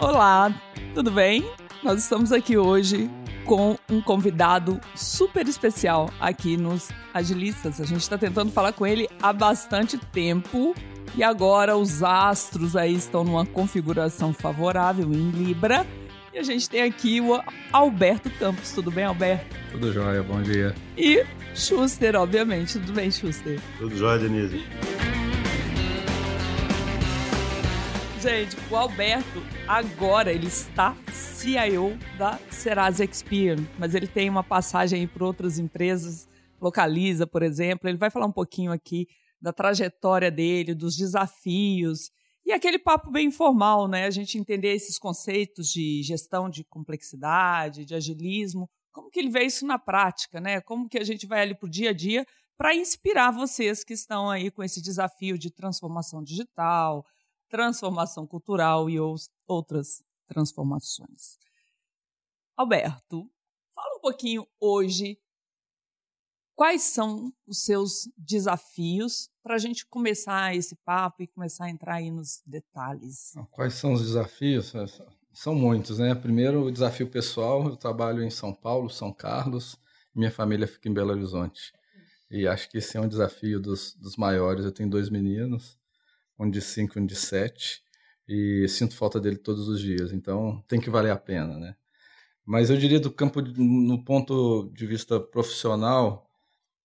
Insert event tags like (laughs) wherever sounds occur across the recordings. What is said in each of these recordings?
Olá, tudo bem? Nós estamos aqui hoje com um convidado super especial aqui nos Agilistas. A gente está tentando falar com ele há bastante tempo e agora os astros aí estão numa configuração favorável em Libra. E a gente tem aqui o Alberto Campos. Tudo bem, Alberto? Tudo jóia, bom dia. E Schuster, obviamente. Tudo bem, Schuster? Tudo jóia, Denise. Gente, o Alberto agora ele está CIO da Serasa Experian, mas ele tem uma passagem para outras empresas, Localiza, por exemplo. Ele vai falar um pouquinho aqui da trajetória dele, dos desafios e aquele papo bem informal, né? A gente entender esses conceitos de gestão de complexidade, de agilismo, como que ele vê isso na prática, né? Como que a gente vai ali para o dia a dia para inspirar vocês que estão aí com esse desafio de transformação digital, transformação cultural e outras transformações. Alberto, fala um pouquinho hoje quais são os seus desafios para a gente começar esse papo e começar a entrar aí nos detalhes. Quais são os desafios? São muitos, né? Primeiro, o desafio pessoal. Eu trabalho em São Paulo, São Carlos, minha família fica em Belo Horizonte. E acho que esse é um desafio dos, dos maiores. Eu tenho dois meninos um de 5 e um de 7, e sinto falta dele todos os dias, então tem que valer a pena, né? Mas eu diria do campo, no ponto de vista profissional,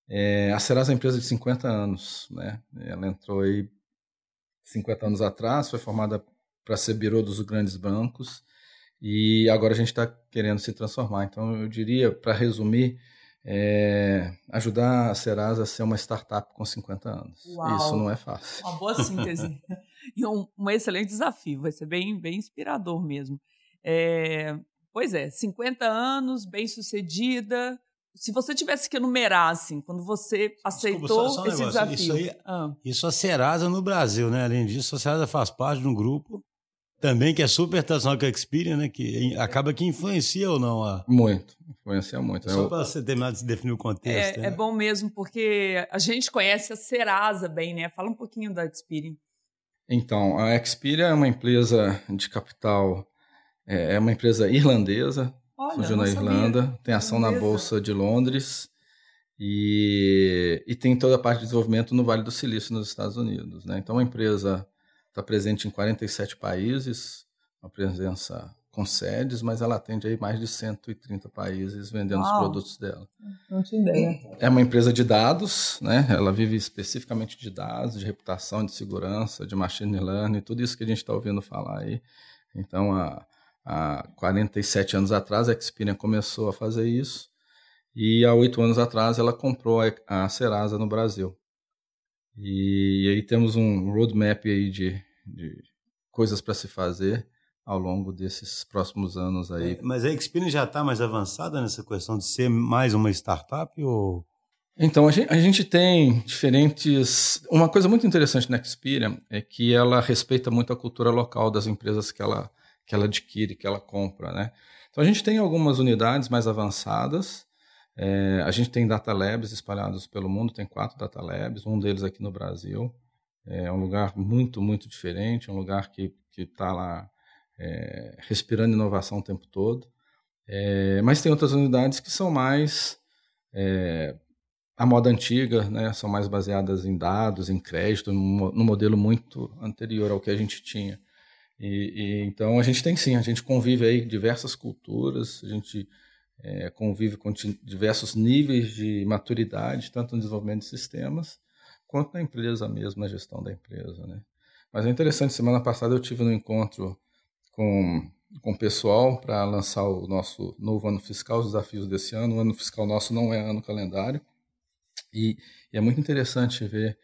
é, a Serasa é uma empresa de 50 anos, né? Ela entrou aí 50 anos atrás, foi formada para ser birô dos grandes bancos, e agora a gente está querendo se transformar. Então, eu diria, para resumir, é, ajudar a Serasa a ser uma startup com 50 anos. Uau, Isso não é fácil. Uma boa síntese. (laughs) e um, um, excelente desafio, vai ser bem, bem inspirador mesmo. É, pois é, 50 anos, bem sucedida. Se você tivesse que enumerar, assim, quando você aceitou Desculpa, só, só um esse negócio. desafio. Isso, aí, ah. isso a Serasa no Brasil, né? Além disso, a Serasa faz parte de um grupo também que é super tradicional que a Experian, né? Que acaba que influencia ou não a. Muito, influencia muito. Só para você terminar de definir o contexto. É, né? é, bom mesmo, porque a gente conhece a Serasa bem, né? Fala um pouquinho da Experian. Então, a Experian é uma empresa de capital, é, é uma empresa irlandesa, Olha, surgiu na Irlanda, sabia. tem ação na Bolsa de Londres e, e tem toda a parte de desenvolvimento no Vale do Silício, nos Estados Unidos. Né? Então, é uma empresa está presente em 47 países, uma presença com sedes, mas ela atende aí mais de 130 países vendendo Uau. os produtos dela. Não tinha ideia. É uma empresa de dados, né? Ela vive especificamente de dados, de reputação, de segurança, de machine learning, tudo isso que a gente está ouvindo falar aí. Então, há, há 47 anos atrás, a Experian começou a fazer isso e há oito anos atrás ela comprou a Serasa no Brasil. E, aí temos um roadmap aí de, de coisas para se fazer ao longo desses próximos anos aí. É, mas a Experian já está mais avançada nessa questão de ser mais uma startup ou... Então, a gente, a gente, tem diferentes... Uma coisa muito interessante na Experian é que ela respeita muito a cultura local das empresas que ela, que ela adquire, que ela compra, né? Então, a gente tem algumas unidades mais avançadas, é, a gente tem data labs espalhados pelo mundo, tem quatro data labs, um deles aqui no Brasil. É um lugar muito, muito diferente, um lugar que está lá é, respirando inovação o tempo todo. É, mas tem outras unidades que são mais é, a moda antiga, né? são mais baseadas em dados, em crédito, no, modelo muito anterior ao que a gente tinha. E, e, então a gente tem sim, a gente convive aí diversas culturas, a gente é, convive com diversos níveis de maturidade, tanto no desenvolvimento de sistemas, quanto na empresa mesmo, na gestão da empresa. Né? Mas é interessante, semana passada eu tive um encontro com, com o pessoal para lançar o nosso novo ano fiscal, os desafios desse ano. O ano fiscal nosso não é ano calendário, e, e é muito interessante ver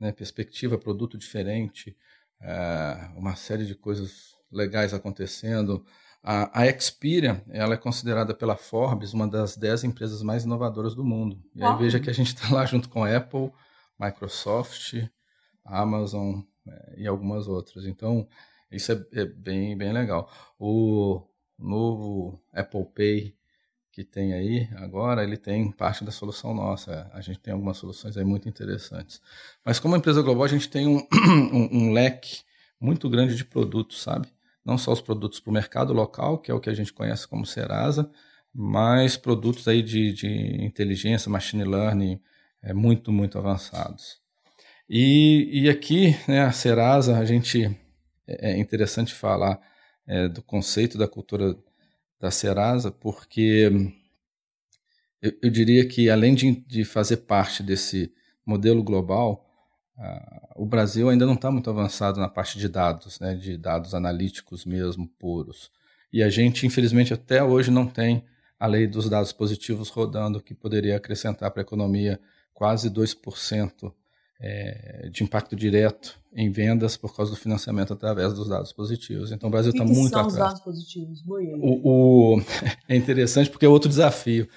né, perspectiva, produto diferente, é, uma série de coisas legais acontecendo, a, a Experian ela é considerada pela Forbes uma das 10 empresas mais inovadoras do mundo. E aí veja que a gente está lá junto com Apple, Microsoft, Amazon é, e algumas outras. Então, isso é, é, bem, bem legal. O novo Apple Pay que tem aí agora, ele tem parte da solução nossa. A gente tem algumas soluções aí muito interessantes. Mas como empresa global, a gente tem um, (clears throat) um, um leque muito grande de produtos, sabe? Não só os produtos para o mercado local, que é o que a gente conhece como Serasa, mas produtos aí de, de inteligência, machine learning, é, muito, muito avançados. E, e aqui, né, a Serasa, a gente, é, é interessante falar é, do conceito da cultura da Serasa, porque eu, eu diria que além de, de, fazer parte desse modelo global, o Brasil ainda não está muito avançado na parte de dados, né, de dados analíticos mesmo, puros. E a gente, infelizmente, até hoje não tem a lei dos dados positivos rodando, que poderia acrescentar para a economia quase 2% é, de impacto direto em vendas por causa do financiamento através dos dados positivos. Então o Brasil está muito são atrás. Os dados positivos? O, o, (laughs) é interessante porque é outro desafio.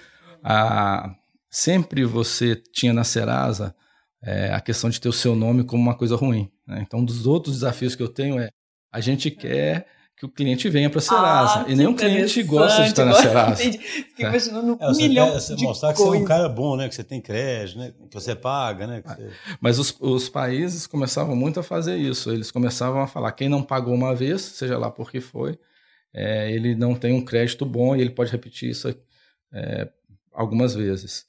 A, sempre você tinha na Serasa é, a questão de ter o seu nome como uma coisa ruim. Né? Então, um dos outros desafios que eu tenho é a gente quer que o cliente venha para a Serasa. Ah, e nenhum cliente gosta de estar na Serasa. Entendi. Fiquei é. imaginando um é, milhão você de mostrar que você é um cara bom, né? Que você tem crédito, né? Que você paga, né? Ah, você... Mas os, os países começavam muito a fazer isso. Eles começavam a falar, quem não pagou uma vez, seja lá por que foi, é, ele não tem um crédito bom e ele pode repetir isso é, algumas vezes.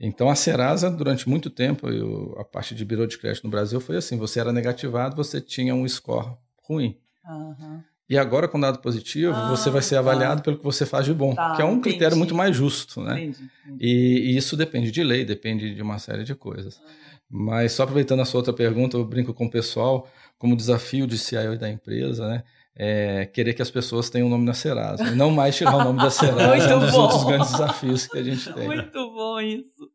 Então a Serasa, durante muito tempo, eu, a parte de birô de crédito no Brasil foi assim: você era negativado, você tinha um score ruim. Uhum. E agora, com dado positivo, ah, você vai ser tá. avaliado pelo que você faz de bom, tá, que é um entendi. critério muito mais justo, né? Entendi, entendi. E, e, isso depende de lei, depende de uma série de coisas. Mas só aproveitando a sua outra pergunta, eu brinco com o pessoal, como desafio de CIO e da empresa, né? É querer que as pessoas tenham o nome da Serasa. E não mais tirar o nome da (laughs) Serasa. é um dos bom. outros grandes desafios que a gente tem. Muito bom isso.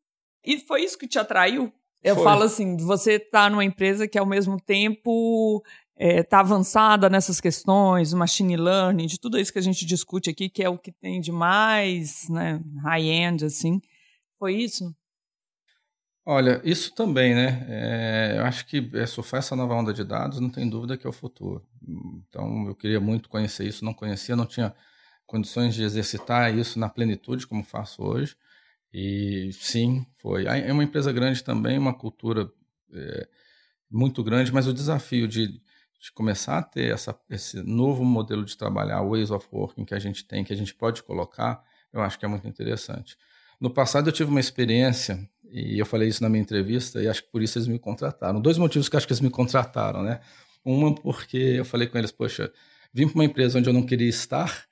E foi isso que te atraiu? Eu foi. falo assim, você está numa empresa que ao mesmo tempo está é, tá avançada nessas questões, machine learning, de tudo isso que a gente discute aqui, que é o que tem de mais né, high-end, assim. Foi isso? Olha, isso também, né? É, eu acho que é, surfar essa nova onda de dados não tem dúvida que é o futuro. Então, eu queria muito conhecer isso, não conhecia, não tinha condições de exercitar isso na plenitude como faço hoje. E sim, foi. É uma empresa grande também, uma cultura é, muito grande, mas o desafio de de começar a ter essa, esse novo modelo de trabalhar, ways of working que a gente tem, que a gente pode colocar, eu acho que é muito interessante. No passado eu tive uma experiência, e eu falei isso na minha entrevista, e acho que por isso eles me contrataram. Dois motivos que acho que eles me contrataram, né? Uma porque eu falei com eles, poxa, vim para uma empresa onde eu não queria estar,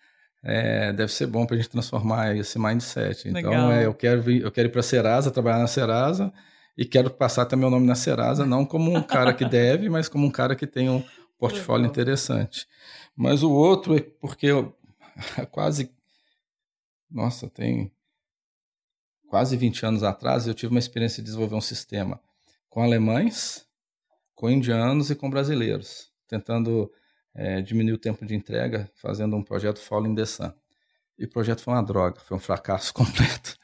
é, deve ser bom para a gente transformar esse mindset. Então, é, eu, quero vir, eu quero ir para a Serasa, trabalhar na Serasa, e quero passar até meu nome na Serasa, não como um cara que deve, mas como um cara que tem um, portfólio interessante. Mas o outro é porque eu, (laughs) quase, nossa, tem quase 20 anos atrás, eu tive uma experiência de desenvolver um sistema com alemães, com indianos e com brasileiros, tentando é, diminuir o tempo de entrega, fazendo um projeto Falling the Sun. E o projeto foi uma droga, foi um fracasso (laughs) completo.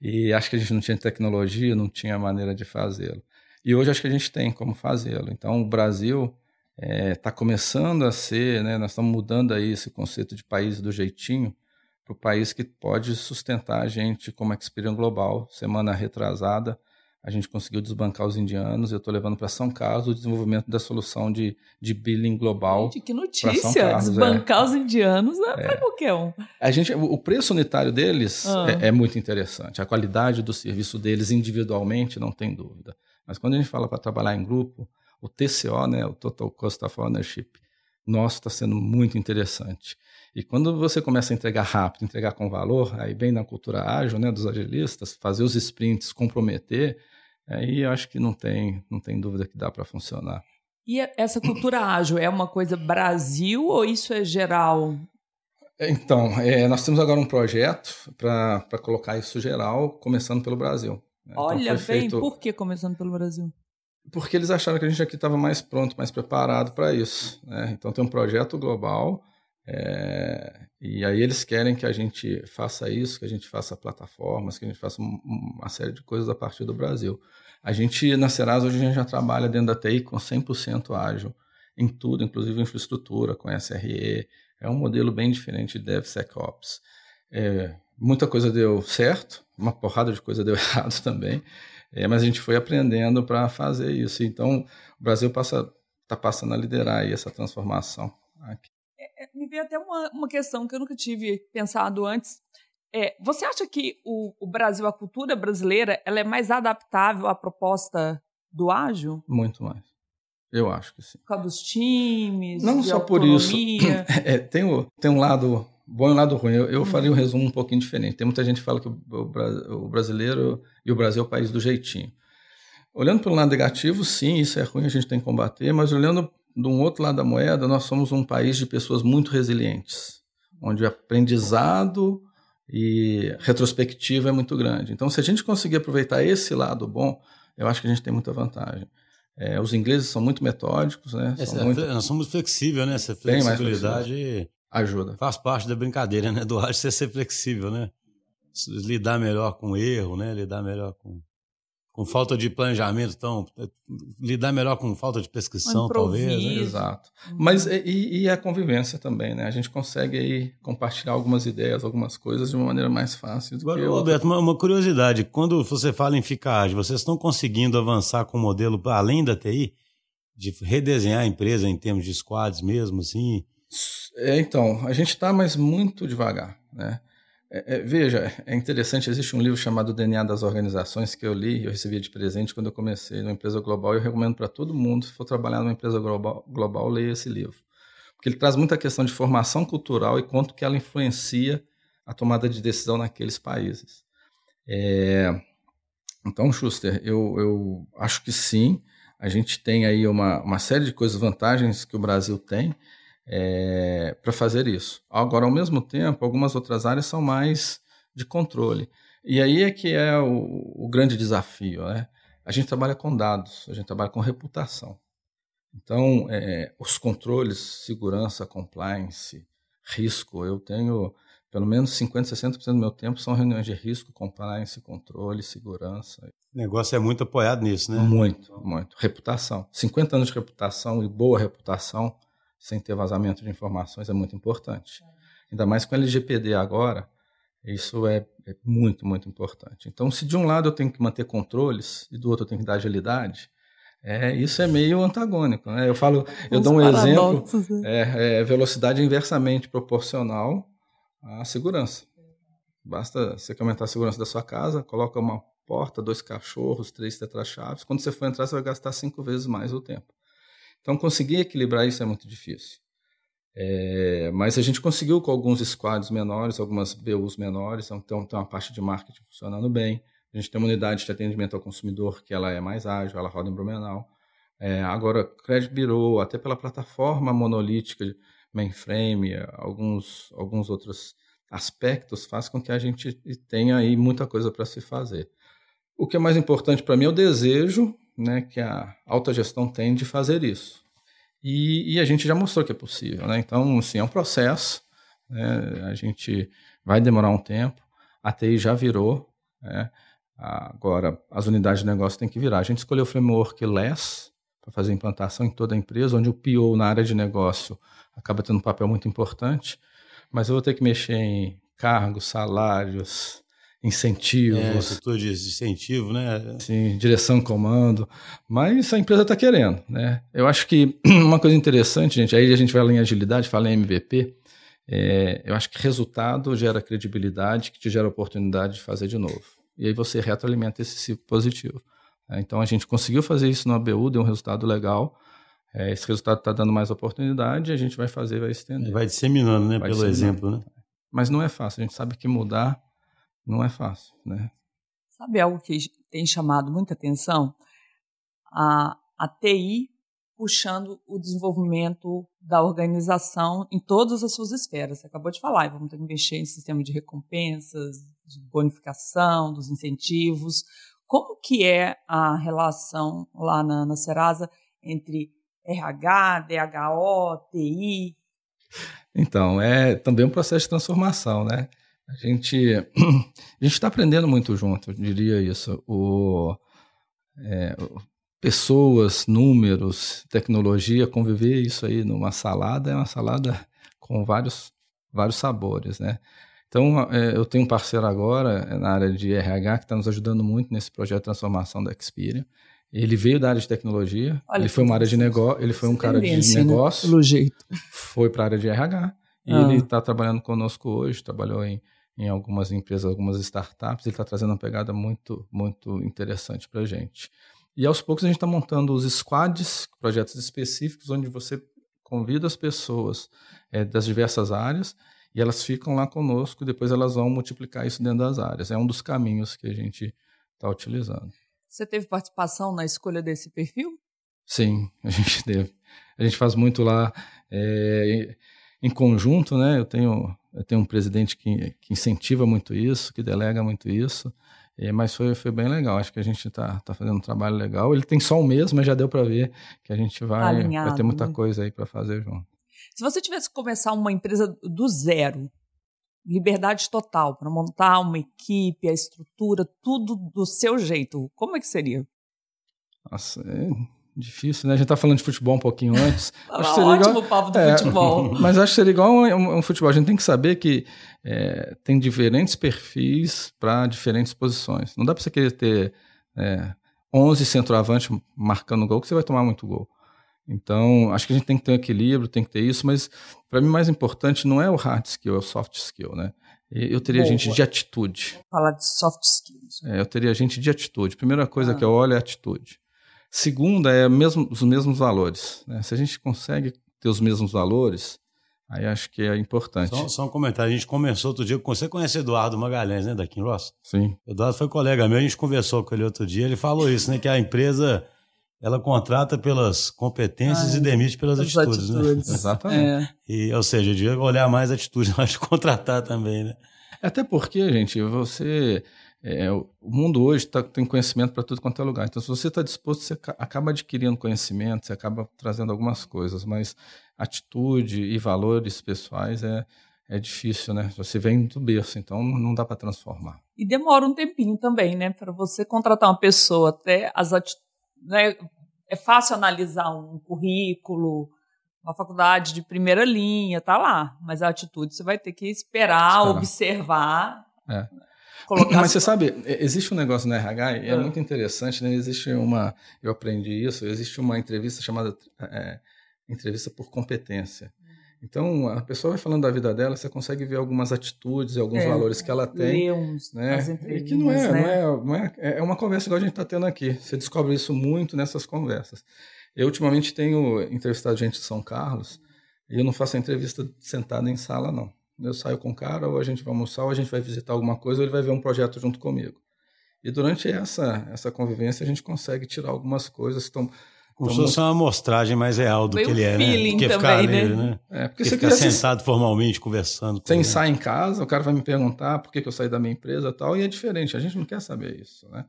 E acho que a gente não tinha tecnologia, não tinha maneira de fazê-lo. E hoje acho que a gente tem como fazê-lo. Então, o Brasil está é, tá começando a ser, né, nós estamos mudando aí esse conceito de país do jeitinho para o país que pode sustentar a gente como Experian Global. Semana retrasada, a gente conseguiu desbancar os indianos. Eu estou levando para São Carlos o desenvolvimento da solução de, de billing global. Gente, que notícia! Carlos, desbancar é. os indianos não é, é. para qualquer um. A gente, o preço unitário deles ah. é, é muito interessante. A qualidade do serviço deles individualmente, não tem dúvida. Mas quando a gente fala para trabalhar em grupo, o TCO, né, o Total Cost of Ownership, nosso está sendo muito interessante. E quando você começa a entregar rápido, entregar com valor, aí bem na cultura ágil, né, dos agilistas, fazer os sprints, comprometer, aí acho que não tem, não tem dúvida que dá para funcionar. E essa cultura ágil é uma coisa Brasil ou isso é geral? Então, é, nós temos agora um projeto para colocar isso geral, começando pelo Brasil. Né? Então, Olha então bem, feito... por que começando pelo Brasil? porque eles acharam que a gente aqui estava mais pronto, mais preparado para isso. Né? Então tem um projeto global é, e aí eles querem que a gente faça isso, que a gente faça plataformas, que a gente faça uma série de coisas a partir do Brasil. A gente, na Serasa, hoje a gente já trabalha dentro da TI com 100% ágil em tudo, inclusive infraestrutura, com SRE. É um modelo bem diferente de DevSecOps. É, muita coisa deu certo, uma porrada de coisa (laughs) deu errado também. É, mas a gente foi aprendendo para fazer isso. Então, o Brasil está passa, passando a liderar essa transformação. Aqui. É, me vi até uma, uma questão que eu nunca tive pensado antes. É, você acha que o, o, Brasil, a cultura brasileira, ela é mais adaptável à proposta do ágil? Muito mais. Eu acho que sim. Por causa dos times, Não só autonomia. por isso. (laughs) É, tem, o, tem um lado bom e um lado ruim. Eu, eu hum. faria um resumo um pouquinho diferente. Tem muita gente que fala que o, o brasileiro e o Brasil é o país do jeitinho. Olhando pelo lado negativo, sim, isso é ruim, a gente tem que combater, mas olhando de um outro lado da moeda, nós somos um país de pessoas muito resilientes, onde o aprendizado e retrospectiva é muito grande. Então, se a gente conseguir aproveitar esse lado bom, eu acho que a gente tem muita vantagem. É, os ingleses são muito metódicos, né? Essa, muito... Nós somos flexíveis, né? Essa flexibilidade ajuda. Faz parte da brincadeira, né? Do (laughs) arte ser flexível, né? Lidar melhor com erro, né? Lidar melhor com com falta de planejamento, então, lidar melhor com falta de prescrição, talvez. Né? Exato. Uhum. Mas e, e, a convivência também, né? A gente consegue aí compartilhar algumas ideias, algumas coisas de uma maneira mais fácil. Agora, Roberto, uma, uma, curiosidade: quando você fala em ficar ágil, vocês estão conseguindo avançar com o modelo além da TI? De redesenhar a empresa em termos de squads mesmo, assim? É, então, a gente está, mas muito devagar, né? É, é, veja, é interessante, existe um livro chamado DNA das Organizações que eu li, eu recebi de presente quando eu comecei numa empresa global, e eu recomendo para todo mundo, se for trabalhar numa empresa global, global, leia esse livro. Porque ele traz muita questão de formação cultural e quanto que ela influencia a tomada de decisão naqueles países. É, então, Schuster, eu, eu acho que sim, a gente tem aí uma, uma série de coisas, vantagens que o Brasil tem, é, para fazer isso. Agora, ao mesmo tempo, algumas outras áreas são mais de controle. E aí é que é o, o grande desafio. Né? A gente trabalha com dados, a gente trabalha com reputação. Então, é, os controles, segurança, compliance, risco, eu tenho pelo menos 50, 60% do meu tempo são reuniões de risco, compliance, controle, segurança. O negócio é muito apoiado nisso, né? Muito, muito. Reputação. 50 anos de reputação e boa reputação sem ter vazamento de informações é muito importante. Ainda mais com o LGPD agora, isso é, é, muito, muito importante. Então, se de um lado eu tenho que manter controles e do outro eu tenho que dar agilidade, é, isso é meio antagônico. Né? Eu falo, eu dou um exemplo, né? é, é, velocidade inversamente proporcional à segurança. Basta você aumentar a segurança da sua casa, coloca uma porta, dois cachorros, três tetrachaves. Quando você for entrar, você vai gastar cinco vezes mais o tempo. Então, conseguir equilibrar isso é muito difícil. É, mas a gente conseguiu com alguns squads menores, algumas BUs menores, então tem uma parte de marketing funcionando bem. A gente tem uma unidade de atendimento ao consumidor que ela é mais ágil, ela roda em Blumenau. É, agora, Credit Bureau, até pela plataforma monolítica, mainframe, alguns, alguns outros aspectos, faz com que a gente tenha aí muita coisa para se fazer. O que é mais importante para mim é o desejo né, que a alta gestão tem de fazer isso. E, e, a gente já mostrou que é possível. Né? Então, assim, é um processo, né? a gente vai demorar um tempo, a TI já virou, né? agora as unidades de negócio têm que virar. A gente escolheu o framework LESS para fazer implantação em toda a empresa, onde o PO na área de negócio acaba tendo um papel muito importante, mas eu vou ter que mexer em cargos, salários, incentivos. É, de incentivo, né? Sim, direção, comando. Mas a empresa está querendo, né? Eu acho que (clears throat) uma coisa interessante, gente, aí a gente vai em agilidade, fala em MVP. É, eu acho que resultado gera credibilidade, que te gera oportunidade de fazer de novo. E aí você retroalimenta esse ciclo positivo. É, então a gente conseguiu fazer isso no ABU, deu um resultado legal. É, esse resultado está dando mais oportunidade, a gente vai fazer, vai estender. Vai disseminando, né? Vai pelo exemplo, né? Mas não é fácil, a gente sabe que mudar não é fácil, né? Sabe algo que tem chamado muita atenção? A, a TI puxando o desenvolvimento da organização em todas as suas esferas. Você acabou de falar, vamos ter que investir em sistema de recompensas, de bonificação, dos incentivos. Como que é a relação lá na, na Serasa entre RH, DHO, TI? Então, é também um processo de transformação, né? A gente (clears throat) a gente está aprendendo muito junto, eu diria isso. O, é, pessoas, números, tecnologia, conviver isso aí numa salada é uma salada (laughs) com vários vários sabores, né? Então, é, eu tenho um parceiro agora é, na área de RH que está nos ajudando muito nesse projeto de transformação da Experian. Ele veio da área de tecnologia, Olha ele foi uma área de negócio, ele foi um cara de né? negócio, né? Jeito. foi para a área de RH E ah. ele está trabalhando conosco hoje, trabalhou em, em algumas empresas, algumas startups, ele está trazendo uma pegada muito, muito interessante para a gente. E aos poucos a gente está montando os squads, projetos específicos, onde você convida as pessoas é, das diversas áreas e elas ficam lá conosco e depois elas vão multiplicar isso dentro das áreas. É um dos caminhos que a gente está utilizando. Você teve participação na escolha desse perfil? Sim, a gente teve. A gente faz muito lá é, em conjunto, né? Eu tenho, eu tenho um presidente que, que incentiva muito isso, que delega muito isso. É, mas foi, foi bem legal. Acho que a gente está tá fazendo um trabalho legal. Ele tem só um mês, mas já deu para ver que a gente vai, Alinhado, vai ter muita né? coisa aí para fazer junto. Se você tivesse que começar uma empresa do zero, liberdade total para montar uma equipe, a estrutura, tudo do seu jeito, como é que seria? Nossa, é Difícil, né? A gente tá falando de futebol um pouquinho (laughs) antes. acho que ótimo igual... papo do é, futebol. (laughs) Mas acho que seria igual um, um, futebol. A gente tem que saber que é, tem diferentes perfis para diferentes posições. Não dá para você querer ter é, 11 centroavantes marcando gol, que você vai tomar muito gol. Então, acho que a gente tem que ter um equilíbrio, tem que ter isso, mas para mim o mais importante não é o hard skill, é o soft skill, né? Eu teria Boa. gente de atitude. Vou falar de soft skills. É, eu teria gente de atitude. Primeira coisa ah. que eu olho é a atitude. Segunda é mesmo, os mesmos valores. Né? Se a gente consegue ter os mesmos valores, aí acho que é importante. Só, só um comentário. A gente começou outro dia. Você conhece Eduardo Magalhães, né, da Kim Ross? Sim. Eduardo foi colega meu, a gente conversou com ele outro dia. Ele falou isso, né? Que a empresa ela contrata pelas competências e demite pelas atitudes, atitudes, né? (laughs) Exatamente. É. E, ou seja, de olhar mais atitude na (laughs) hora de contratar também, né? Até porque, gente, você é, o mundo hoje tá, tem conhecimento para tudo quanto é lugar. Então, se você está disposto, você acaba adquirindo conhecimento, você acaba trazendo algumas coisas, mas atitude e valores pessoais é, é difícil, né? Você vem do berço, então não dá para transformar. E demora um tempinho também, né? Para você contratar uma pessoa, até as atitudes. Né? É fácil analisar um currículo, uma faculdade de primeira linha, tá lá. Mas a atitude você vai ter que esperar, esperar. observar. É. Colocar Mas você sabe, existe um negócio no RH e é, é muito interessante, né? Existe uma, eu aprendi isso, existe uma entrevista chamada é, entrevista por competência. Então, a pessoa vai falando da vida dela, você consegue ver algumas atitudes e alguns é, valores que ela tem. Uns, né? E que não é, né? não, é, não é, é uma conversa igual a gente está tendo aqui. Você descobre isso muito nessas conversas. Eu, ultimamente, tenho entrevistado gente de São Carlos e eu não faço a entrevista sentada em sala, não eu saio com o cara, ou a gente vai almoçar, ou a gente vai visitar alguma coisa, ou ele vai ver um projeto junto comigo. E durante essa, essa convivência a gente consegue tirar algumas coisas que estão. Como se fosse uma amostragem mais real do Foi que ele é, né? Do que ficar também, nele, né? né? É, porque, você fica sentado formalmente conversando. Você sai em casa, o cara vai me perguntar por que, que eu saí da minha empresa e tal, e é diferente, a gente não quer saber isso, né?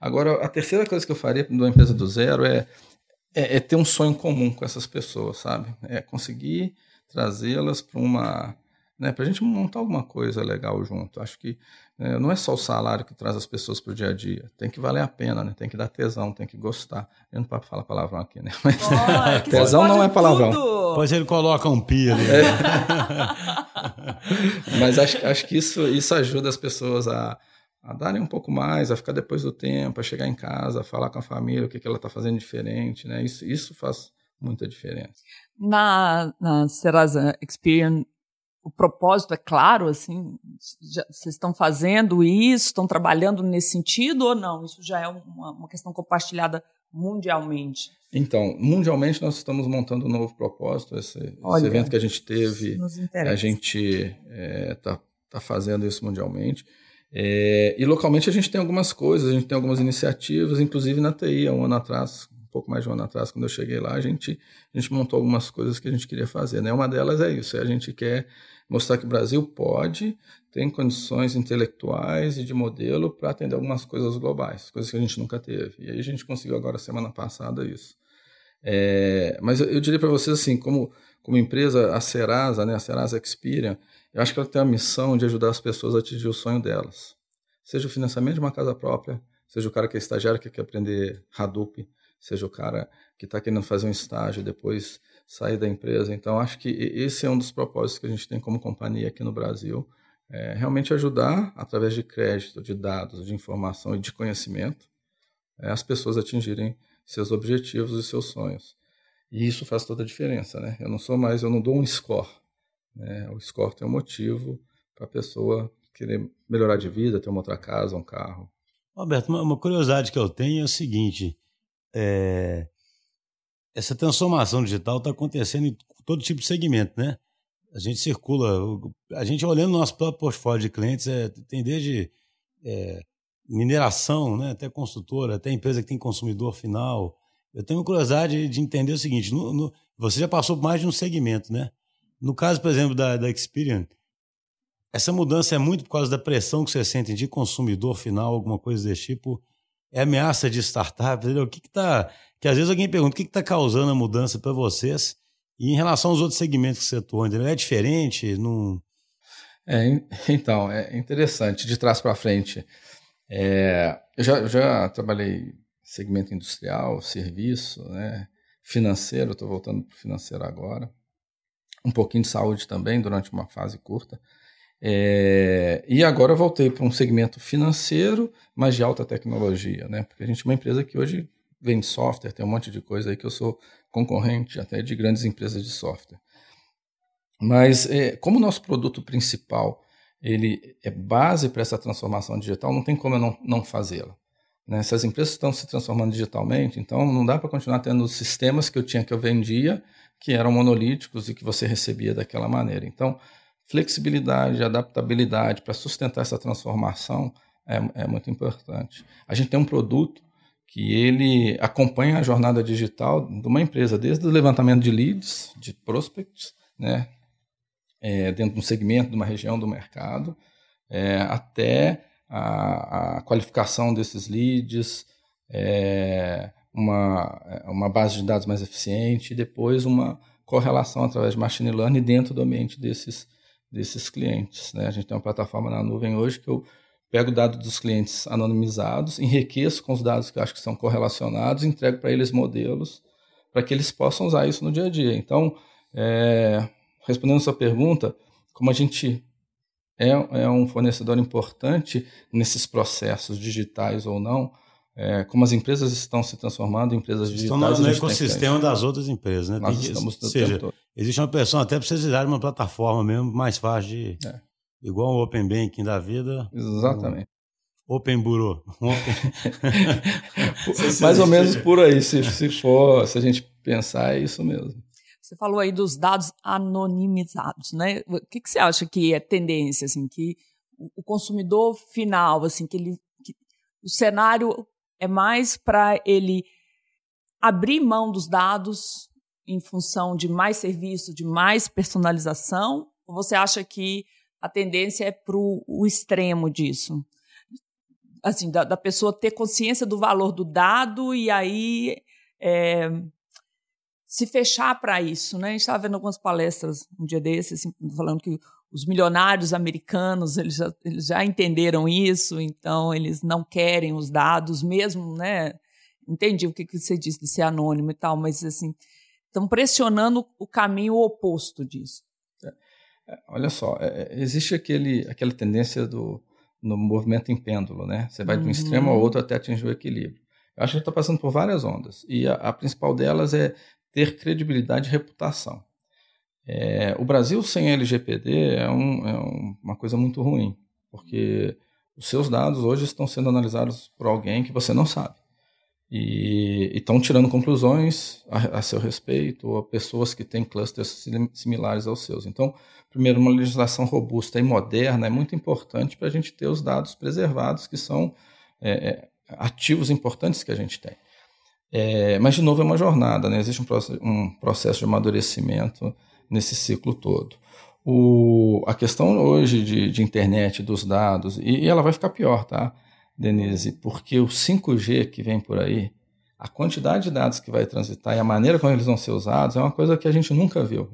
Agora, a terceira coisa que eu faria numa empresa do zero é, é, é ter um sonho comum com essas pessoas, sabe? É conseguir trazê-las para uma né, para a gente montar alguma coisa legal junto. Acho que é, não é só o salário que traz as pessoas para o dia a dia, tem que valer a pena, né? tem que dar tesão, tem que gostar. Eu não posso falar palavrão aqui, né? Mas, oh, (laughs) tesão não é palavrão. Pois ele coloca um pi ali. É. (laughs) Mas acho, acho que isso, isso ajuda as pessoas a, a darem um pouco mais, a ficar depois do tempo, a chegar em casa, a falar com a família o que, que ela está fazendo diferente. Né? Isso, isso faz muita diferença. Na, na Serasa Experience, o propósito é claro, assim, já, vocês estão fazendo isso, estão trabalhando nesse sentido ou não? Isso já é uma, uma questão compartilhada mundialmente? Então, mundialmente nós estamos montando um novo propósito. Esse, Olha, esse evento que a gente teve, a gente está é, tá, tá fazendo isso mundialmente. É, e localmente a gente tem algumas coisas, a gente tem algumas iniciativas, inclusive na TI, há um ano atrás, um pouco mais de um ano atrás, quando eu cheguei lá, a gente, a gente montou algumas coisas que a gente queria fazer. Né? Uma delas é isso, é a gente quer mostrar que o Brasil pode, tem condições intelectuais e de modelo para atender algumas coisas globais, coisas que a gente nunca teve. E aí a gente conseguiu agora, semana passada, isso. É, mas eu, eu diria para vocês assim, como, como empresa, a Serasa, né, a Serasa Experian, eu acho que ela tem a missão de ajudar as pessoas a atingir o sonho delas. Seja o financiamento de uma casa própria, seja o cara que é estagiário que quer aprender Hadoop, seja o cara que está querendo fazer um estágio depois sair da empresa. Então, acho que esse é um dos propósitos que a gente tem como companhia aqui no Brasil, é realmente ajudar, através de crédito, de dados, de informação e de conhecimento, é, as pessoas atingirem seus objetivos e seus sonhos. E isso faz toda a diferença, né? Eu não sou mais, eu não dou um score, Né? O score tem um motivo para a pessoa querer melhorar de vida, ter uma outra casa, um carro. Roberto, uma, uma curiosidade que eu tenho é o seguinte: é, essa transformação digital está acontecendo em todo tipo de segmento, né? A gente circula, a gente olhando nosso próprio portfólio de clientes, é, tem desde é, mineração, né, até construtora, até empresa que tem consumidor final. Eu tenho curiosidade de entender o seguinte: no, no, você já passou por mais de um segmento, né? No caso, por exemplo, da, da Experian, essa mudança é muito por causa da pressão que você sente de consumidor final, alguma coisa desse tipo? É ameaça de startup? Entendeu? O que está. Que às vezes alguém pergunta o que está causando a mudança para vocês? E em relação aos outros segmentos que você atua, entendeu? é diferente? Não... É, (laughs) então, é interessante, de trás para frente. É, eu já, já trabalhei segmento industrial, serviço, né, financeiro, estou voltando para o financeiro agora. Um pouquinho de saúde também, durante uma fase curta. É, e agora eu voltei para um segmento financeiro, mas de alta tecnologia, né? Porque a gente é uma empresa que hoje vende software, tem um monte de coisa aí que eu sou concorrente até de grandes empresas de software. Mas é, como o nosso produto principal ele é base para essa transformação digital, não tem como eu não, não fazê-la. Né? Se as empresas estão se transformando digitalmente, então não dá para continuar tendo os sistemas que eu tinha, que eu vendia, que eram monolíticos e que você recebia daquela maneira. Então, flexibilidade, adaptabilidade para sustentar essa transformação é, é muito importante. A gente tem um produto que ele acompanha a jornada digital de uma empresa, desde o levantamento de leads, de prospects, né, é, dentro de um segmento, de uma região do mercado, é, até a, a, qualificação desses leads, é, uma, uma base de dados mais eficiente e depois uma correlação através de machine learning dentro do ambiente desses, desses clientes. Né? A gente tem uma plataforma na nuvem hoje que eu pego dados dos clientes anonimizados, enriqueço com os dados que eu acho que são correlacionados, entrego para eles modelos para que eles possam usar isso no dia a dia. Então, é, respondendo a sua pergunta, como a gente é, é um fornecedor importante nesses processos digitais ou não, é, como as empresas estão se transformando em empresas digitais. Estão no, no ecossistema das outras empresas, né? Nós Tem, estamos ou seja, existe uma pessoa até para vocês usarem uma plataforma mesmo mais fácil de. É. Igual o Open Banking da vida. Exatamente. Open Bureau. (laughs) mais ou menos por aí, se, se for, se a gente pensar, é isso mesmo. Você falou aí dos dados anonimizados, né? O que, que você acha que é tendência, assim, que o consumidor final, assim, que ele, que o cenário é mais para ele abrir mão dos dados em função de mais serviço, de mais personalização? Ou você acha que a tendência é para o extremo disso? Assim, da, da, pessoa ter consciência do valor do dado e aí é, se fechar para isso, né? A gente estava vendo algumas palestras um dia desses, assim, falando que os milionários americanos eles já, eles já entenderam isso, então eles não querem os dados, mesmo, né? Entendi o que, que você disse de ser anônimo e tal, mas assim estão pressionando o caminho oposto disso. É, é olha só, é, é, existe aquele, aquela tendência do no movimento em pêndulo, né? Você vai uhum. de um extremo ao outro até atingir o equilíbrio. Eu acho que a gente está passando por várias ondas e a, a principal delas é ter credibilidade e reputação. É, o Brasil sem LGPD é, um, é, uma coisa muito ruim, porque os seus dados hoje estão sendo analisados por alguém que você não sabe. E estão tirando conclusões a, a, seu respeito, a pessoas que têm clusters similares aos seus. Então, primeiro, uma legislação robusta e moderna é muito importante para a gente ter os dados preservados, que são é, é ativos importantes que a gente tem. É, mas, de novo, é uma jornada, né? existe um, um processo de amadurecimento nesse ciclo todo. O, a questão hoje de, de internet, dos dados, e, e, ela vai ficar pior, tá, Denise? Porque o 5G que vem por aí, a quantidade de dados que vai transitar e a maneira como eles vão ser usados é uma coisa que a gente nunca viu.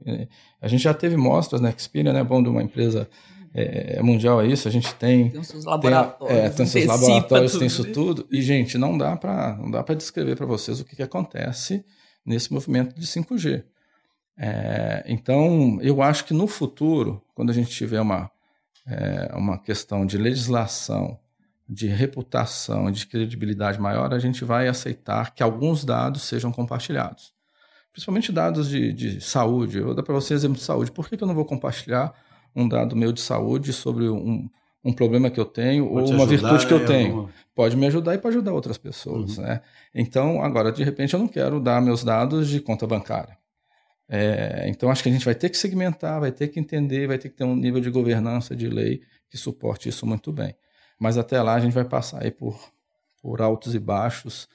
A gente já teve mostras na Experian, né, bom, de uma empresa é, é, mundial é isso, a gente tem. Tem seus laboratórios. Tem, é, tem seus (laughs) laboratórios, tem isso tudo. E, gente, não dá para não dá para descrever para vocês o que, que acontece nesse movimento de 5G. É, então, eu acho que no futuro, quando a gente tiver uma, é, uma questão de legislação, de reputação, de credibilidade maior, a gente vai aceitar que alguns dados sejam compartilhados. principalmente dados de, de saúde. Eu vou dar para você exemplo de saúde. Por que, que eu não vou compartilhar um dado meu de saúde sobre um, um problema que eu tenho pode ou uma ajudar, virtude que eu tenho? Alguma... Pode me ajudar e pode ajudar outras pessoas. Uhum. Né? Então, agora, de repente, eu não quero dar meus dados de conta bancária. É, então, acho que a gente vai ter que segmentar, vai ter que entender, vai ter que ter um nível de governança, de lei que suporte isso muito bem. Mas até lá a gente vai passar aí por, por altos e baixos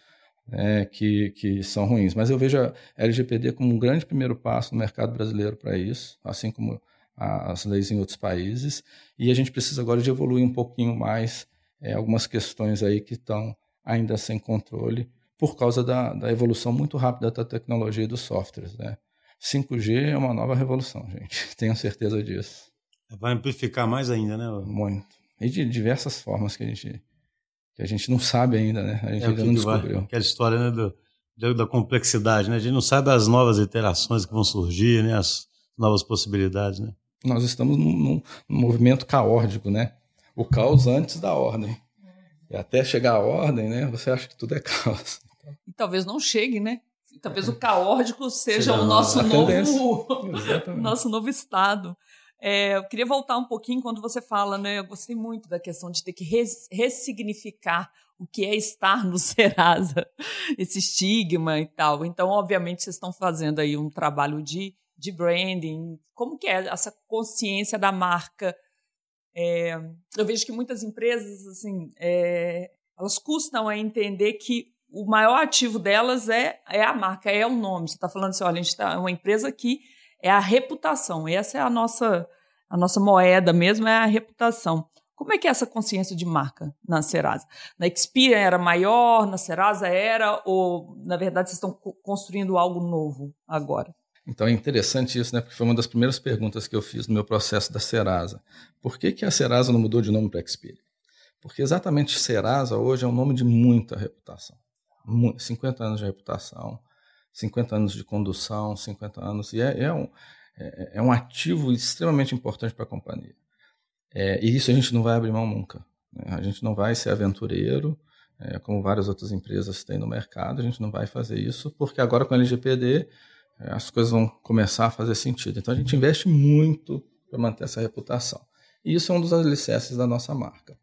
né, que, que são ruins. Mas eu vejo a LGPD como um grande primeiro passo no mercado brasileiro para isso, assim como as leis em outros países. E a gente precisa agora de evoluir um pouquinho mais é, algumas questões aí que estão ainda sem controle por causa da, da evolução muito rápida da tecnologia e dos softwares. Né? 5G é uma nova revolução, gente. (laughs) Tenho certeza disso. Vai amplificar mais ainda, né? Muito. E de diversas formas que a gente, que a gente não sabe ainda, né? A gente é, ainda não descobriu. Vai, aquela história né, do, da complexidade, né? A gente não sabe as novas interações que vão surgir, né? As novas possibilidades, né? Nós estamos num, num, num movimento caórdico, né? O caos antes da ordem. E até chegar à ordem, né? Você acha que tudo é (laughs) caos. E talvez não chegue, né? Talvez o caórdico seja o nosso novo, (laughs) nosso novo estado. É, eu queria voltar um pouquinho quando você fala, né? Eu gostei muito da questão de ter que res, ressignificar o que é estar no (laughs) Serasa, esse estigma e tal. Então, obviamente, vocês estão fazendo aí um trabalho de, de branding. Como que é essa consciência da marca? É, eu vejo que muitas empresas, assim, é, elas custam a entender que o maior ativo delas é, é a marca, é o nome. Você está falando assim, olha, a gente está é uma empresa que é a reputação. Essa é a nossa, a nossa moeda mesmo, é a reputação. Como é que é essa consciência de marca na Serasa? Na Experian era maior, na Serasa era, ou na verdade vocês estão construindo algo novo agora? Então é interessante isso, né? Porque foi uma das primeiras perguntas que eu fiz no meu processo da Serasa. Por que, que a Serasa não mudou de nome para Experian? Porque exatamente Serasa hoje é um nome de muita reputação. 50 anos de reputação, 50 anos de condução, 50 anos, e é, é um, é, é, um ativo extremamente importante para a companhia. É, e isso a gente não vai abrir mão nunca. Né? A gente não vai ser aventureiro, é, como várias outras empresas têm no mercado, a gente não vai fazer isso, porque agora com a LGPD é, as coisas vão começar a fazer sentido. Então a gente investe muito para manter essa reputação. E isso é um dos alicerces da nossa marca.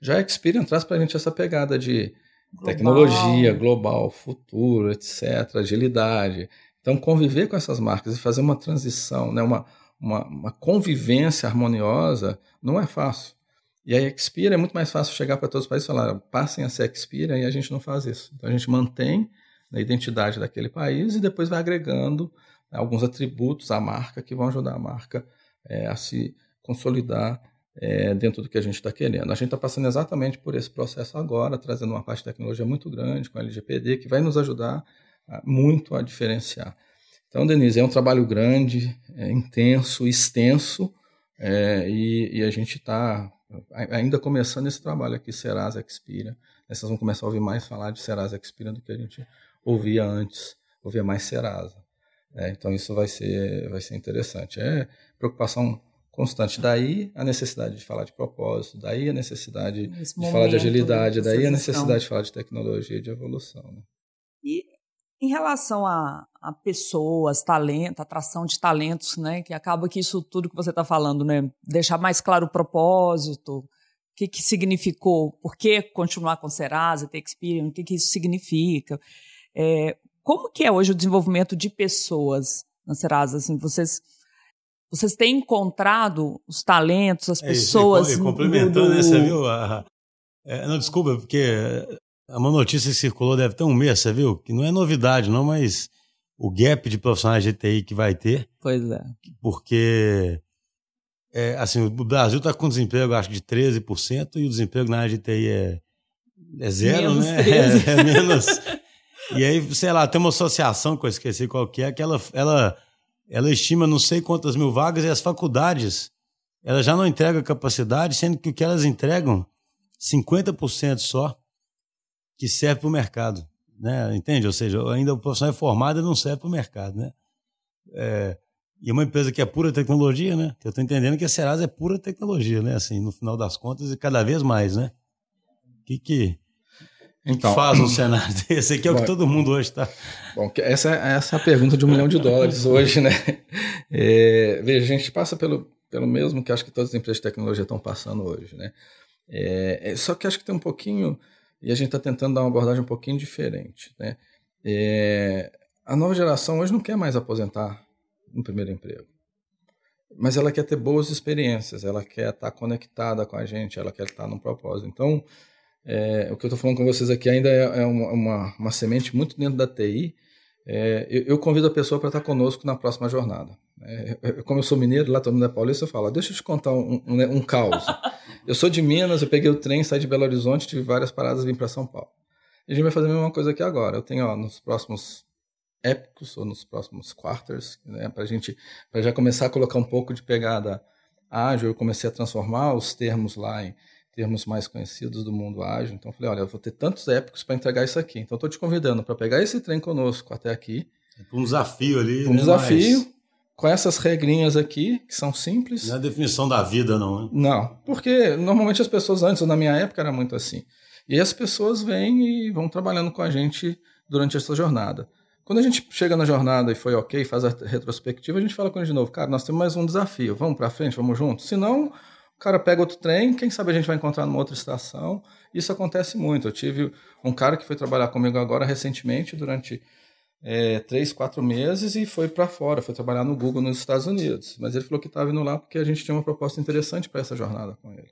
Já a Experian traz para a gente essa pegada de global. tecnologia global, futuro, etc., agilidade. Então, conviver com essas marcas e fazer uma transição, né, uma, uma, uma convivência harmoniosa, não é fácil. E a Expira é muito mais fácil chegar para todos os países e falar, passem a ser Expira, e a gente não faz isso. Então, a gente mantém a identidade daquele país e depois vai agregando alguns atributos à marca que vão ajudar a marca é, a se consolidar é, dentro do que a gente está querendo. A gente está passando exatamente por esse processo agora, trazendo uma parte de tecnologia muito grande com a LGPD, que vai nos ajudar a, muito a diferenciar. Então, Denise, é um trabalho grande, é intenso, extenso, é, e, e, a gente está ainda começando esse trabalho aqui, Serasa Expira. Vocês vão começar a ouvir mais falar de Serasa Expira do que a gente ouvia antes, ouvia mais Serasa. É, então, isso vai ser, vai ser interessante. É preocupação constante. Daí a necessidade de falar de propósito, daí a necessidade Esse de falar de agilidade, daí a necessidade de falar de tecnologia e de evolução. Né? E em relação a, a, pessoas, talento, atração de talentos, né, que acaba que isso tudo que você está falando, né, deixar mais claro o propósito, o que, que significou, por que continuar com Serasa, ter Experience, o que, que isso significa. É, como que é hoje o desenvolvimento de pessoas na Serasa? Assim, vocês vocês têm encontrado os talentos, as é pessoas. Isso, e, complementando, do... né, você viu? A, é, não, desculpa, porque uma notícia que circulou deve ter um mês, você viu? Que não é novidade, não, mas o gap de profissionais de TI que vai ter. Pois é. Porque é, assim, o Brasil está com desemprego, acho, de 13%, e o desemprego na área de TI é, é zero, menos né? (laughs) É, é, menos. e aí, sei lá, tem uma associação que eu esqueci qual que é, que ela, ela ela estima não sei quantas mil vagas e as faculdades ela já não entrega capacidade, sendo que o que elas entregam, 50% só, que serve para o mercado. Né? Entende? Ou seja, ainda o profissional é formado e não serve para o mercado. Né? É, e uma empresa que é pura tecnologia, né? Eu estou entendendo que a Serasa é pura tecnologia, né? Assim, no final das contas, e cada vez mais, né? Que que Então, faz um (clears throat) cenário desse aqui, é o que todo mundo hoje está. Bom, essa, é, essa é a pergunta de um milhão de dólares (laughs) hoje, né? É, veja, a gente passa pelo, pelo mesmo que acho que todas as empresas de tecnologia estão passando hoje, né? É, é, só que acho que tem um pouquinho, e a gente está tentando dar uma abordagem um pouquinho diferente, né? É, a nova geração hoje não quer mais aposentar no primeiro emprego mas ela quer ter boas experiências, ela quer estar conectada com a gente, ela quer estar num propósito. Então, é, o que eu estou falando com vocês aqui ainda é, é uma, uma, uma, semente muito dentro da TI. É, eu, eu, convido a pessoa para estar conosco na próxima jornada. É, como eu sou mineiro, lá todo mundo é paulista, eu falo, deixa eu te contar um, um, um caos. (laughs) Eu sou de Minas, eu peguei o trem, saí de Belo Horizonte, tive várias paradas e vim para São Paulo. E a gente vai fazer a mesma coisa aqui agora. Eu tenho, ó, nos próximos épicos, ou nos próximos quarters, né, para a gente pra já começar a colocar um pouco de pegada ágil, eu comecei a transformar os termos lá em termos mais conhecidos do mundo ágil. Então, falei, olha, eu vou ter tantos épicos para entregar isso aqui. Então, estou te convidando para pegar esse trem conosco até aqui. É um desafio ali. Um né? desafio. Mas... Com essas regrinhas aqui, que são simples. Não é a definição da vida, não, né? Não, porque normalmente as pessoas antes, na minha época, era muito assim. E as pessoas vêm e vão trabalhando com a gente durante essa jornada. Quando a gente chega na jornada e foi ok, faz a retrospectiva, a gente fala com ele de novo, cara, nós temos mais um desafio, vamos para frente, vamos juntos. Senão, o cara pega outro trem, quem sabe a gente vai encontrar numa outra estação. Isso acontece muito. Eu tive um cara que foi trabalhar comigo agora recentemente, durante é, três, quatro meses, e foi para fora, foi trabalhar no Google nos Estados Unidos. Mas ele falou que estava indo lá porque a gente tinha uma proposta interessante para essa jornada com ele.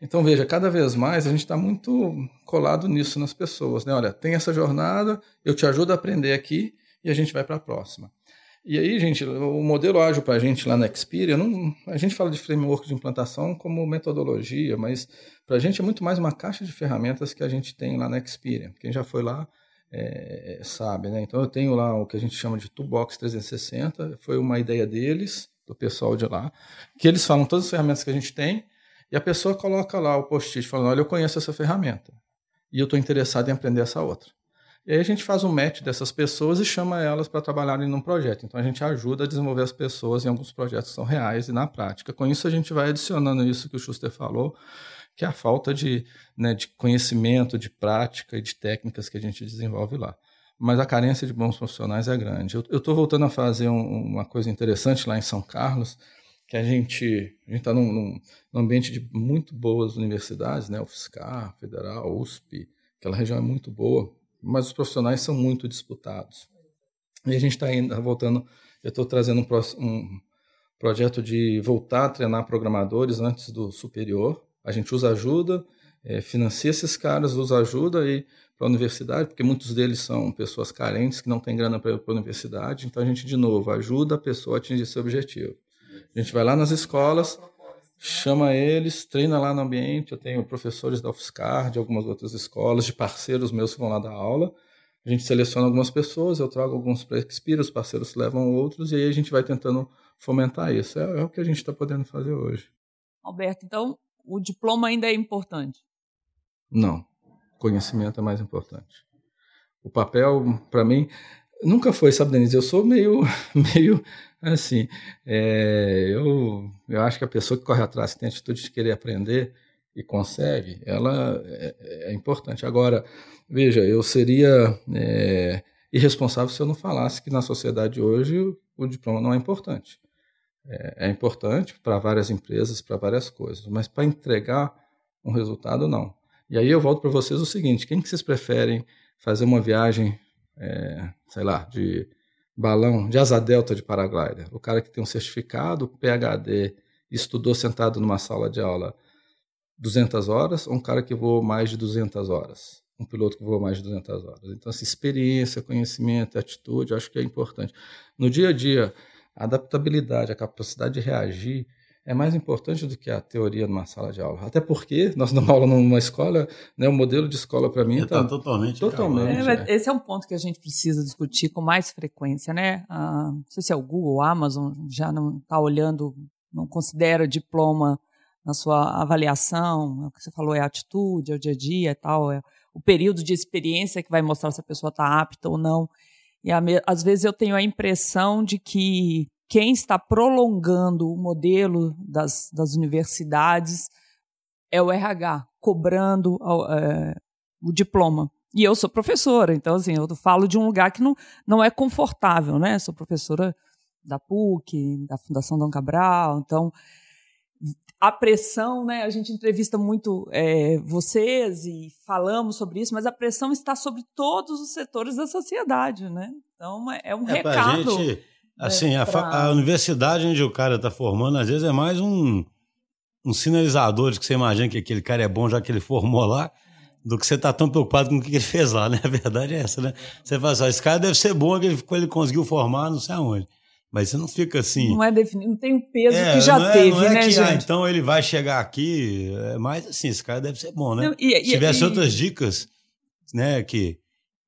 Então, veja, cada vez mais a gente está muito colado nisso nas pessoas. Né? Olha, tem essa jornada, eu te ajudo a aprender aqui e a gente vai para a próxima. E aí, gente, o modelo ágil para a gente lá na Xperia, não, a gente fala de framework de implantação como metodologia, mas para a gente é muito mais uma caixa de ferramentas que a gente tem lá na Xperia. Quem já foi lá é, sabe, né? Então eu tenho lá o que a gente chama de Toolbox 360, foi uma ideia deles, do pessoal de lá, que eles falam todas as ferramentas que a gente tem e a pessoa coloca lá o post-it falando: olha, eu conheço essa ferramenta e eu estou interessado em aprender essa outra. E aí a gente faz um match dessas pessoas e chama elas para trabalharem num projeto. Então a gente ajuda a desenvolver as pessoas em alguns projetos que são reais e na prática. Com isso a gente vai adicionando isso que o Schuster falou, que é a falta de, né, de conhecimento, de prática e de técnicas que a gente desenvolve lá. Mas a carência de bons profissionais é grande. Eu estou voltando a fazer um, uma coisa interessante lá em São Carlos, que a gente está num, num, num, ambiente de muito boas universidades, né, UFSCar, Federal, USP, aquela região é muito boa mas os profissionais são muito disputados. E a gente está ainda voltando, eu estou trazendo um, um, projeto de voltar a treinar programadores antes do superior. A gente usa ajuda, é, financia esses caras, usa ajuda e para a universidade, porque muitos deles são pessoas carentes que não têm grana para a universidade. Então a gente, de novo, ajuda a pessoa a atingir seu objetivo. A gente vai lá nas escolas, chama eles, treina lá no ambiente. Eu tenho professores da UFSCar, de algumas outras escolas, de parceiros meus que vão lá dar aula. A gente seleciona algumas pessoas, eu trago alguns para Expira, os parceiros levam outros, e aí a gente vai tentando fomentar isso. É, é o que a gente está podendo fazer hoje. Alberto, então o diploma ainda é importante? Não. Conhecimento é mais importante. O papel, para mim, nunca foi, sabe, Denise? Eu sou meio, (laughs) meio assim. É, eu, eu acho que a pessoa que corre atrás, que tem a atitude de querer aprender e consegue, ela é, é importante. Agora, veja, eu seria é, irresponsável se eu não falasse que na sociedade hoje o, o diploma não é importante. É, é importante para várias empresas, para várias coisas, mas para entregar um resultado, não. E aí eu volto para vocês o seguinte: quem que vocês preferem fazer uma viagem é, sei lá, de balão, de asa delta de paraglider. O cara que tem um certificado, PhD, estudou sentado numa sala de aula 200 horas, ou um cara que voou mais de 200 horas. Um piloto que voou mais de 200 horas. Então, essa experiência, conhecimento, atitude, acho que é importante. No dia a dia, a adaptabilidade, a capacidade de reagir é mais importante do que a teoria numa sala de aula. Até porque nós damos aula numa escola, né, o modelo de escola para mim está tá totalmente. totalmente é, é. Esse é um ponto que a gente precisa discutir com mais frequência, né? Ah, não sei se é o Google, a Amazon já não está olhando, não considera diploma na sua avaliação. É o que você falou é a atitude, é o dia a dia, e tal, é o período de experiência que vai mostrar se a pessoa está apta ou não. E às vezes eu tenho a impressão de que quem está prolongando o modelo das, das universidades é o RH, cobrando é, o diploma. E eu sou professora, então assim, eu falo de um lugar que não, não é confortável, né? Sou professora da PUC, da Fundação Dom Cabral, então a pressão, né? A gente entrevista muito é, vocês e falamos sobre isso, mas a pressão está sobre todos os setores da sociedade, né? Então é, um é, recado. Gente, assim, é, pra... a, a, universidade onde o cara está formando, às vezes é mais um, um sinalizador de que você imagina que aquele cara é bom já que ele formou lá, do que você está tão preocupado com o que ele fez lá, né? (laughs) A verdade é essa, né? Você fala assim, esse cara deve ser bom que ele, ele conseguiu formar, não sei aonde. Mas você não fica assim. Não é definido, não tem o peso é, que já não é, teve, não é né, que, ah, gente? Ah, então ele vai chegar aqui. É mais assim, esse cara deve ser bom, né? Não, e, Se tivesse e, outras dicas, né, que,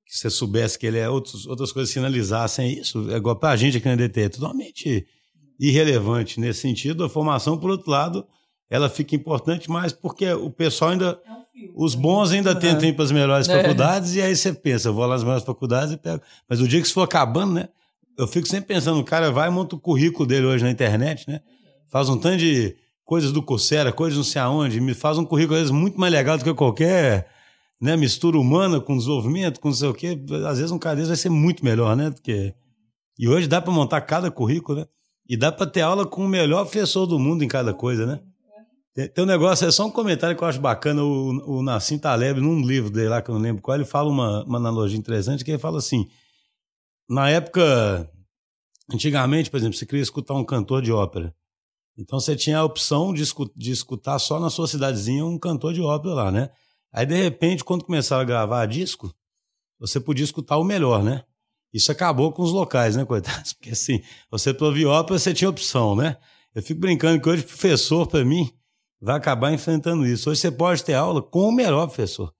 que você soubesse que ele é outros, outras coisas sinalizassem isso, é igual pra gente aqui na DT, é totalmente irrelevante nesse sentido. A formação, por outro lado, ela fica importante mais porque o pessoal ainda. É os bons ainda uhum. tentam ir para as melhores é. faculdades, e aí você pensa, eu vou lá nas melhores faculdades e pego. Mas o dia que isso for acabando, né? eu fico sempre pensando, o cara vai e monta o currículo dele hoje na internet, né? Faz um tanto de coisas do Coursera, coisas não sei aonde, me faz um currículo às vezes muito mais legal do que qualquer né, mistura humana com desenvolvimento, com não sei o quê. Às vezes um cara desse vai ser muito melhor, né? Do que... E hoje dá para montar cada currículo, né? E dá para ter aula com o melhor professor do mundo em cada coisa, né? Tem um negócio, é só um comentário que eu acho bacana. O, o Nassim Taleb, num livro dele lá, que eu não lembro qual, ele fala uma, uma analogia interessante, que ele fala assim: na época, antigamente, por exemplo, você queria escutar um cantor de ópera. Então você tinha a opção de escutar só na sua cidadezinha um cantor de ópera lá, né? Aí, de repente, quando começaram a gravar disco, você podia escutar o melhor, né? Isso acabou com os locais, né, coitados? (laughs) Porque assim, você para ópera, você tinha opção, né? Eu fico brincando que hoje professor, para mim, vai acabar enfrentando isso. Hoje você pode ter aula com o melhor professor.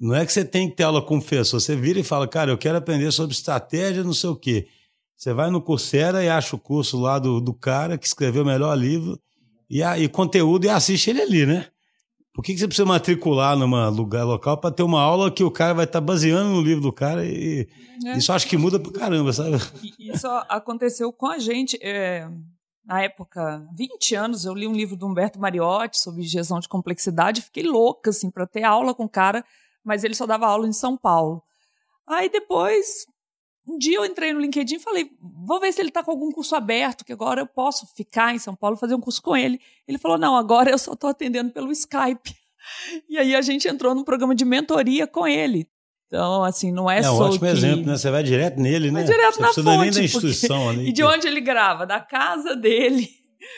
Não é que você tem que ter aula com o professor. Você vira e fala, cara, eu quero aprender sobre estratégia, não sei o quê. Você vai no Coursera e acha o curso lá do, do cara que escreveu o melhor livro e, a, e conteúdo e assiste ele ali, né? Por que, que você precisa matricular num lugar local para ter uma aula que o cara vai estar tá baseando no livro do cara? E é. isso acho que muda pra caramba, sabe? Isso aconteceu com a gente. É, na época, 20 anos, eu li um livro do Humberto Mariotti sobre gestão de complexidade, fiquei louca assim para ter aula com o cara mas ele só dava aula em São Paulo. Aí depois, um dia eu entrei no LinkedIn e falei, vou ver se ele está com algum curso aberto, que agora eu posso ficar em São Paulo fazer um curso com ele. Ele falou, não, agora eu só estou atendendo pelo Skype. (laughs) E aí a gente entrou num programa de mentoria com ele. Então, assim, não é, é só. É um ótimo que... exemplo, né? Você vai direto nele, né? Vai direto Você na fonte. nem da instituição porque... ali. (laughs) E de onde ele grava? Da casa dele,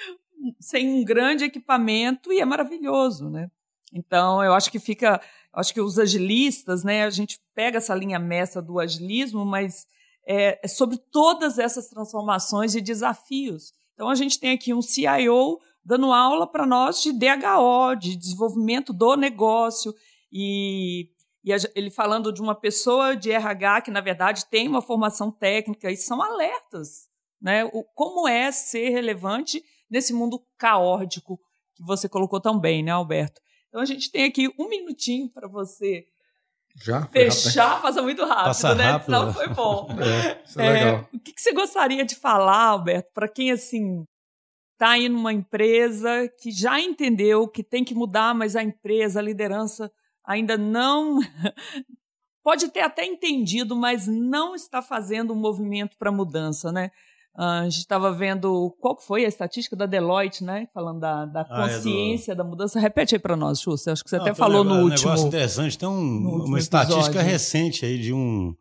(laughs) sem um grande equipamento, e é maravilhoso, né? Então, eu acho que fica acho que os agilistas, né, a gente pega essa linha mestra do agilismo, mas é, é sobre todas essas transformações e desafios. Então, a gente tem aqui um CIO dando aula para nós de DHO, de desenvolvimento do negócio, e, e ele falando de uma pessoa de RH que, na verdade, tem uma formação técnica, e são alertas. Né? O, como é ser relevante nesse mundo caótico que você colocou tão bem, né, Alberto? Então a gente tem aqui um minutinho para você já? fechar, passa muito rápido, passa né? Rápido. Senão foi bom. (laughs) é, é, é legal. O que, que você gostaria de falar, Alberto, para quem assim está aí numa empresa que já entendeu que tem que mudar, mas a empresa, a liderança ainda não (laughs) pode ter até entendido, mas não está fazendo um movimento para mudança, né? Uh, a gente estava vendo qual foi a estatística da Deloitte, né? Falando da, da consciência ah, é do... da mudança. Repete aí para nós, Xuxa. Acho que você Não, até falou no último. Um negócio interessante. Tem um, uma estatística recente aí de um.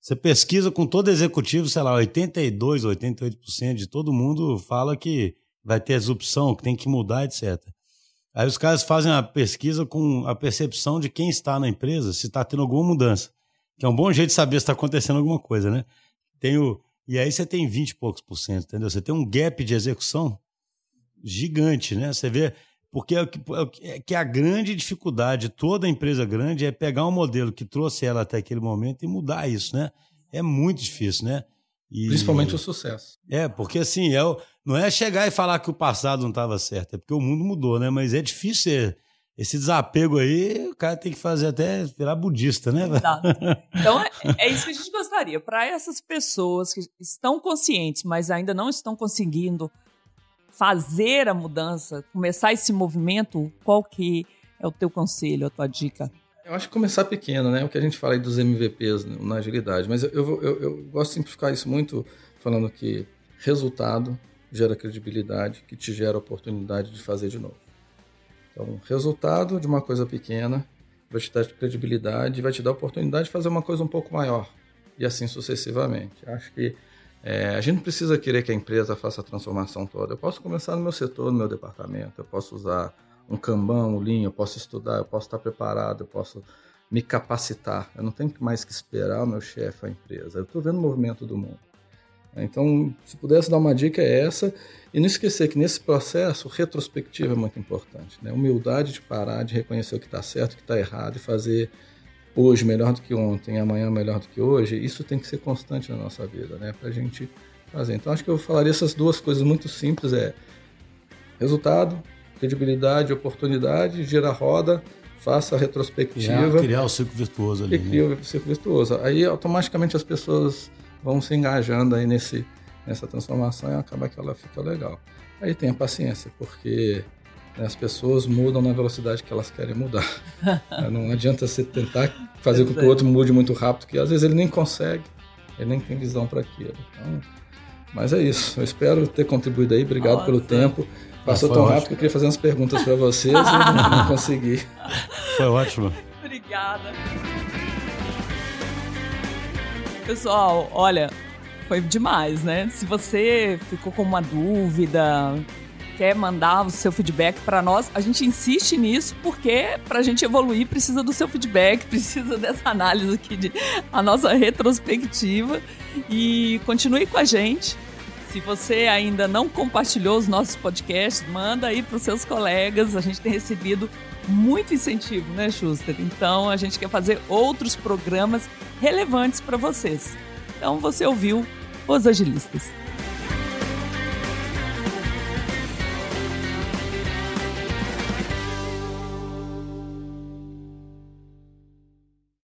Você pesquisa com todo executivo, sei lá, 82, 88% de todo mundo fala que vai ter disrupção, que tem que mudar, etc. Aí os caras fazem a pesquisa com a percepção de quem está na empresa, se está tendo alguma mudança. Que é um bom jeito de saber se está acontecendo alguma coisa, né? Tem o e aí você tem 20 e poucos por cento, entendeu? Você tem um gap de execução gigante, né? Você vê. Porque é, é, é que a grande dificuldade de toda empresa grande é pegar um modelo que trouxe ela até aquele momento e mudar isso, né? É muito difícil, né? E, Principalmente o sucesso. É, porque assim, é, não é chegar e falar que o passado não estava certo, é porque o mundo mudou, né? Mas é difícil ser esse desapego aí, o cara tem que fazer até virar budista, né? Exato. (laughs) Então, é, é isso que a gente gostaria. Para essas pessoas que estão conscientes, mas ainda não estão conseguindo fazer a mudança, começar esse movimento, qual que é o teu conselho, a tua dica? Eu acho que começar pequeno, né? O que a gente fala aí dos MVPs na agilidade. Mas eu, eu, eu, eu gosto de simplificar isso muito falando que resultado gera credibilidade, que te gera oportunidade de fazer de novo. Então, resultado de uma coisa pequena vai te dar credibilidade, vai te dar oportunidade de fazer uma coisa um pouco maior e assim sucessivamente. Acho que é, a gente não precisa querer que a empresa faça a transformação toda. Eu posso começar no meu setor, no meu departamento, eu posso usar um Kanban, um Lean, eu posso estudar, eu posso estar preparado, eu posso me capacitar. Eu não tenho mais que esperar o meu chefe, a empresa. Eu estou vendo o movimento do mundo. Então, se pudesse dar uma dica é essa. E não esquecer que nesse processo, retrospectiva é muito importante. Né? Humildade de parar, de reconhecer o que está certo, o que está errado e fazer hoje melhor do que ontem, amanhã melhor do que hoje. Isso tem que ser constante na nossa vida, né? Para a gente fazer. Então, acho que eu falaria essas duas coisas muito simples: é resultado, credibilidade, oportunidade, gira a roda, faça a retrospectiva. Criar, criar o ciclo virtuoso ali. E cria né? o ciclo virtuoso. Aí, automaticamente, as pessoas vão se engajando aí nesse, nessa transformação e acaba que ela fica legal. Aí tenha paciência, porque né, as pessoas mudam na velocidade que elas querem mudar. (laughs) Não adianta você tentar fazer com que o outro mude muito rápido, que às vezes ele nem consegue, ele nem tem visão para aquilo. Então, mas é isso. Eu espero ter contribuído aí. Obrigado Nossa. pelo tempo. Passou tão rápido ótimo. que eu queria fazer umas perguntas para vocês e (laughs) não, não consegui. Foi ótimo. Obrigada. Pessoal, olha, foi demais, né? Se você ficou com uma dúvida, quer mandar o seu feedback para nós, a gente insiste nisso porque para a gente evoluir precisa do seu feedback, (laughs) precisa dessa análise aqui de a nossa retrospectiva e continue com a gente. Se você ainda não compartilhou os nossos podcasts, manda aí para os seus colegas. A gente tem recebido muito incentivo, né, Schuster? Então a gente quer fazer outros programas relevantes para vocês. Então você ouviu Os Agilistas.